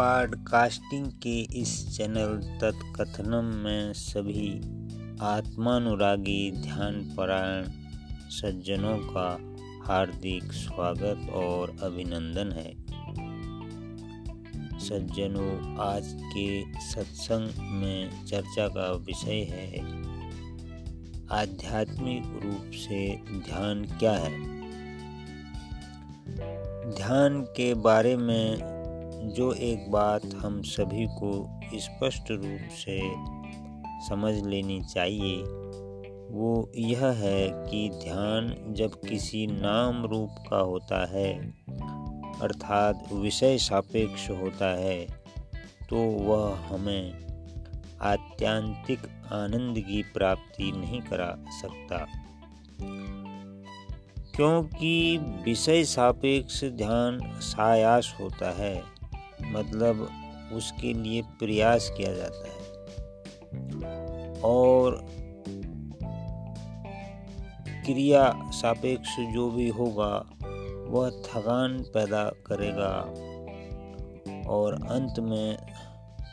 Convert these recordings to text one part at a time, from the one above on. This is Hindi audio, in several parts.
पॉडकास्टिंग के इस चैनल तत्कथनम में सभी आत्मानुरागी ध्यान परायण सज्जनों का हार्दिक स्वागत और अभिनंदन है। सज्जनों, आज के सत्संग में चर्चा का विषय है, आध्यात्मिक रूप से ध्यान क्या है? ध्यान के बारे में जो एक बात हम सभी को स्पष्ट रूप से समझ लेनी चाहिए, वो यह है कि ध्यान जब किसी नाम रूप का होता है, अर्थात विषय सापेक्ष होता है तो वह हमें आत्यांतिक आनंद की प्राप्ति नहीं करा सकता। क्योंकि विषय सापेक्ष ध्यान सायास होता है मतलब उसके लिए प्रयास किया जाता है। और क्रिया सापेक्ष जो भी होगा, वह थकान पैदा करेगा और अंत में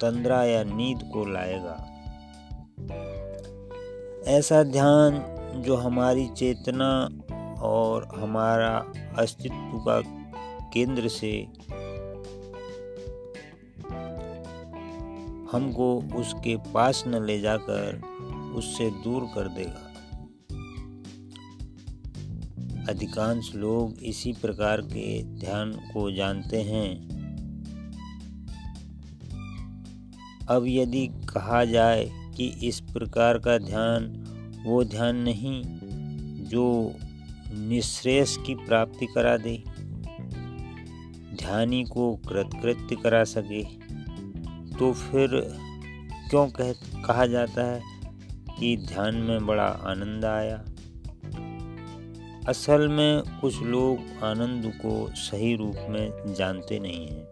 तंद्रा या नींद को लाएगा। ऐसा ध्यान जो हमारी चेतना और हमारा अस्तित्व का केंद्र से हमको उसके पास न ले जाकर उससे दूर कर देगा। अधिकांश लोग इसी प्रकार के ध्यान को जानते हैं। अब यदि कहा जाए कि इस प्रकार का ध्यान वो ध्यान नहीं, जो निश्रेष की प्राप्ति करा दे, ध्यानी को कृतकृत्य करा सके। तो फिर क्यों कह, कहा जाता है कि ध्यान में बड़ा आनंद आया? असल में कुछ लोग आनंद को सही रूप में जानते नहीं हैं।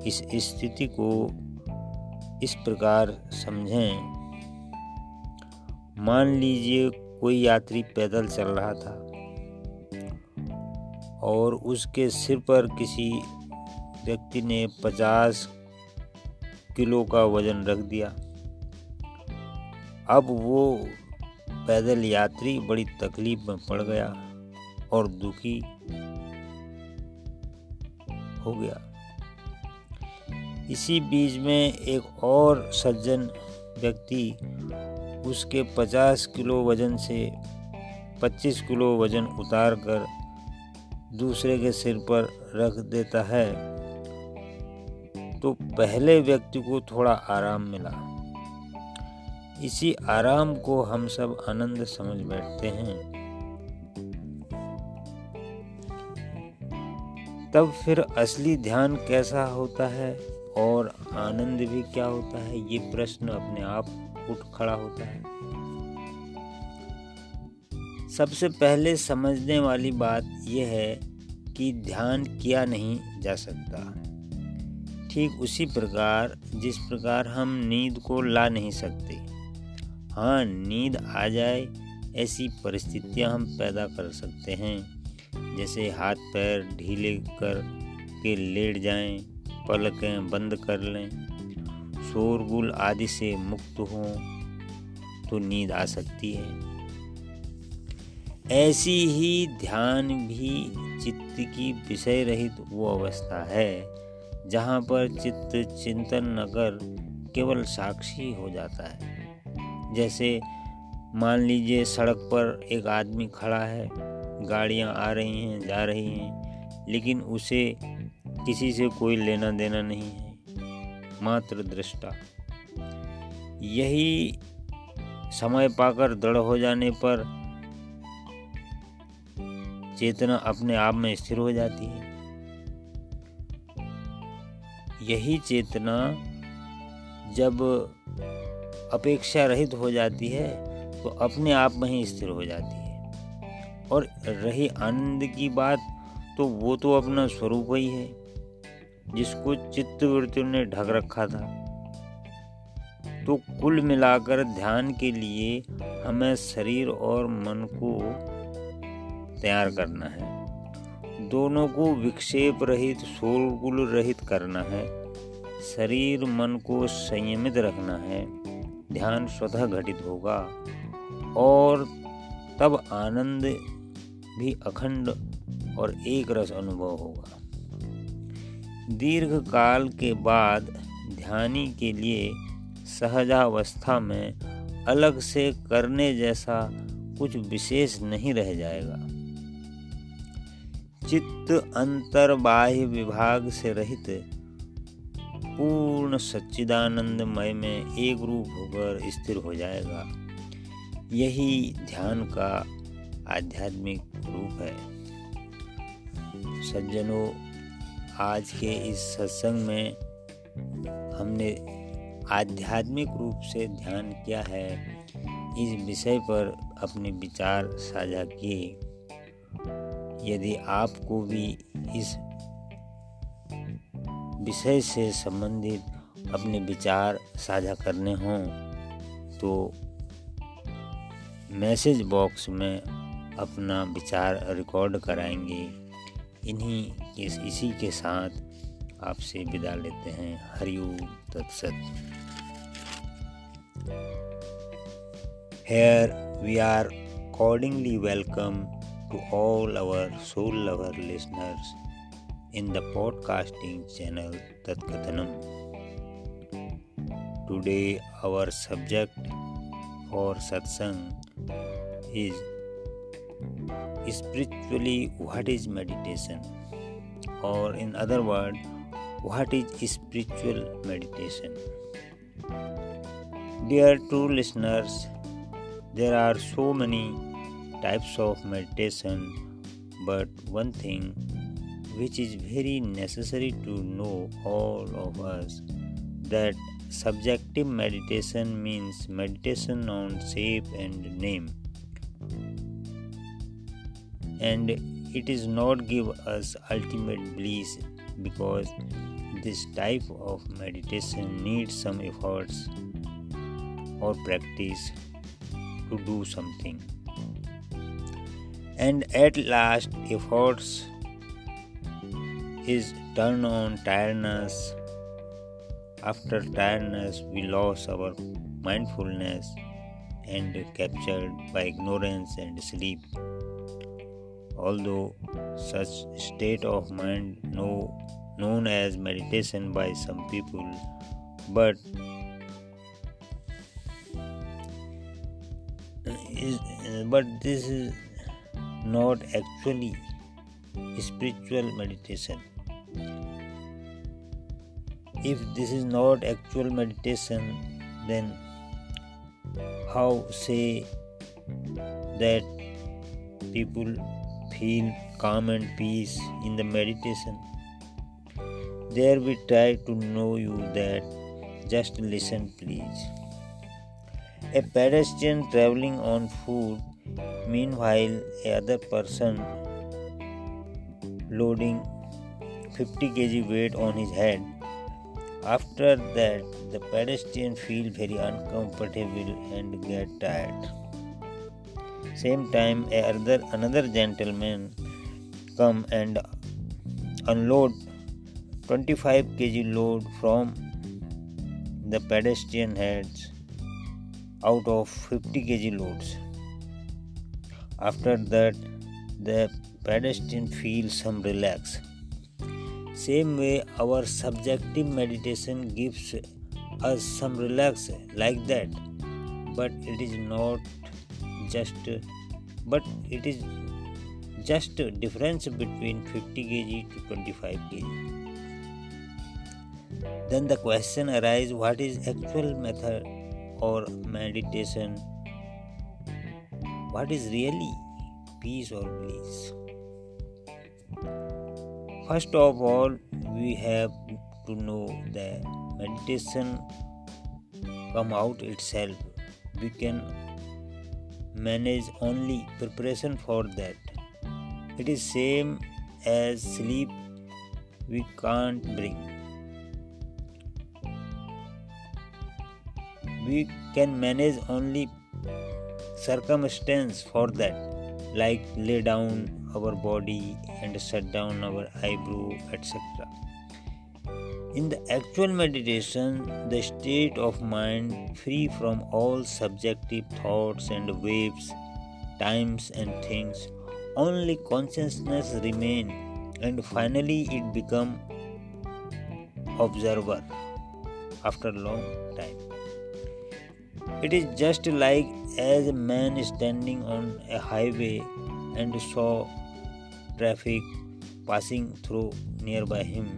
इस स्थिति को इस प्रकार समझें। मान लीजिए कोई यात्री पैदल चल रहा था और उसके सिर पर किसी व्यक्ति ने पचास किलो का वज़न रख दिया। अब वो पैदल यात्री बड़ी तकलीफ़ में पड़ गया और दुखी हो गया। इसी बीच में एक और सज्जन व्यक्ति उसके 50 किलो वज़न से 25 किलो वज़न उतार कर दूसरे के सिर पर रख देता है। तो पहले व्यक्ति को थोड़ा आराम मिला। इसी आराम को हम सब आनंद समझ बैठते हैं। तब फिर असली ध्यान कैसा होता है और आनंद भी क्या होता है, ये प्रश्न अपने आप उठ खड़ा होता है। सबसे पहले समझने वाली बात यह है कि ध्यान किया नहीं जा सकता। ठीक उसी प्रकार जिस प्रकार हम नींद को ला नहीं सकते। हाँ नींद आ जाए ऐसी परिस्थितियाँ हम पैदा कर सकते हैं। जैसे हाथ पैर ढीले कर के लेट जाएँ, पलकें बंद कर लें शोरगुल आदि से मुक्त हों तो नींद आ सकती है। ऐसी ही ध्यान भी चित्त की विषय रहित वो अवस्था है। जहाँ पर चित्त चिंतन नगर केवल साक्षी हो जाता है। जैसे मान लीजिए सड़क पर एक आदमी खड़ा है, गाड़ियाँ आ रही हैं, जा रही हैं, लेकिन उसे किसी से कोई लेना देना नहीं है, मात्र दृष्टा। यही समय पाकर दृढ़ हो जाने पर चेतना अपने आप में स्थिर हो जाती है। यही चेतना जब अपेक्षा रहित हो जाती है तो अपने आप में ही स्थिर हो जाती है। और रही आनंद की बात तो वो तो अपना स्वरूप ही है, जिसको चित्तवृत्ति ने ढक रखा था। तो कुल मिलाकर ध्यान के लिए हमें शरीर और मन को तैयार करना है। दोनों को विक्षेप रहित, शोरगुल रहित करना है। शरीर, मन को संयमित रखना है। ध्यान स्वतः घटित होगा। और तब आनंद भी अखंड और एक रस अनुभव होगा। दीर्घ काल के बाद ध्यानी के लिए सहजावस्था में अलग से करने जैसा कुछ विशेष नहीं रह जाएगा। चित्त अंतर बाह्य विभाग से रहित पूर्ण सच्चिदानंदमय में एक रूप होकर स्थिर हो जाएगा। यही ध्यान का आध्यात्मिक रूप है। सज्जनों, आज के इस सत्संग में हमने आध्यात्मिक रूप से ध्यान किया है। इस विषय पर अपने विचार साझा किए। यदि आपको भी इस विषय से संबंधित अपने विचार साझा करने हों तो मैसेज बॉक्स में अपना विचार रिकॉर्ड कराएँगे। इन्हीं इस इसी के साथ आपसे विदा लेते हैं। हरिओम तत्सत। Here we are accordingly welcome to all our soul lover listeners in the podcasting channel Tatkathanam. Today our subject for satsang is spiritually what is meditation or in other words what is spiritual meditation dear true listeners there are so many types of meditation, but one thing which is very necessary to know all of us that subjective meditation means meditation on shape and name and it is not give us ultimate bliss because this type of meditation needs some efforts or practice to do something. And at last, efforts is turned on tiredness. After tiredness, we lose our mindfulness and captured by ignorance and sleep. Although such state of mind know, known as meditation by some people, but is but this is not actually spiritual meditation. If this is not actual meditation then how say that people feel calm and peace in the meditation? There we try to know you that just listen please. A pedestrian traveling on foot, meanwhile, other person loading 50 kg weight on his head. After that, the pedestrian feel very uncomfortable and get tired. Same time, other, another gentleman come and unload 25 kg load from the pedestrian heads out of 50 kg loads. After that, the pedestrian feels some relax. Same way, our subjective meditation gives us some relax like that, but it is not just, but it is just a difference between 50 kg to 25 kg. Then the question arises: What is actual method or meditation what is really peace or bliss? First of all we have to know that meditation come out itself. We can manage only preparation for that. It is same as sleep we can't bring. We can manage only circumstance for that like lay down our body and shut down our eyebrow etc In the actual meditation, the state of mind free from all subjective thoughts and waves, times and things, only consciousness remain and finally it become observer after long time. It is just like as a man standing on a highway and saw traffic passing through nearby him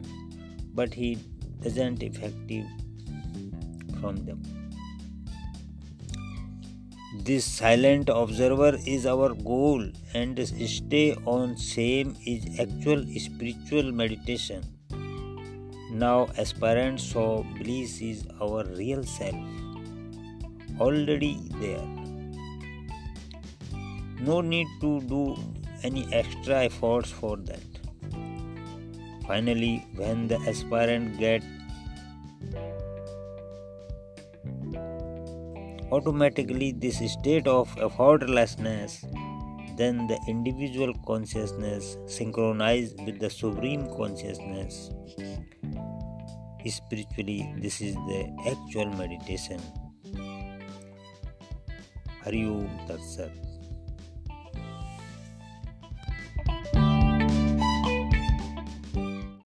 but he doesn't effective from them. This silent observer is our goal and stay on same is actual spiritual meditation. Now aspirant so bliss is our real self already there. No need to do any extra efforts for that. Finally, when the aspirant get automatically this state of effortlessness, then the individual consciousness synchronized with the supreme consciousness. Spiritually, this is the actual meditation. Hari.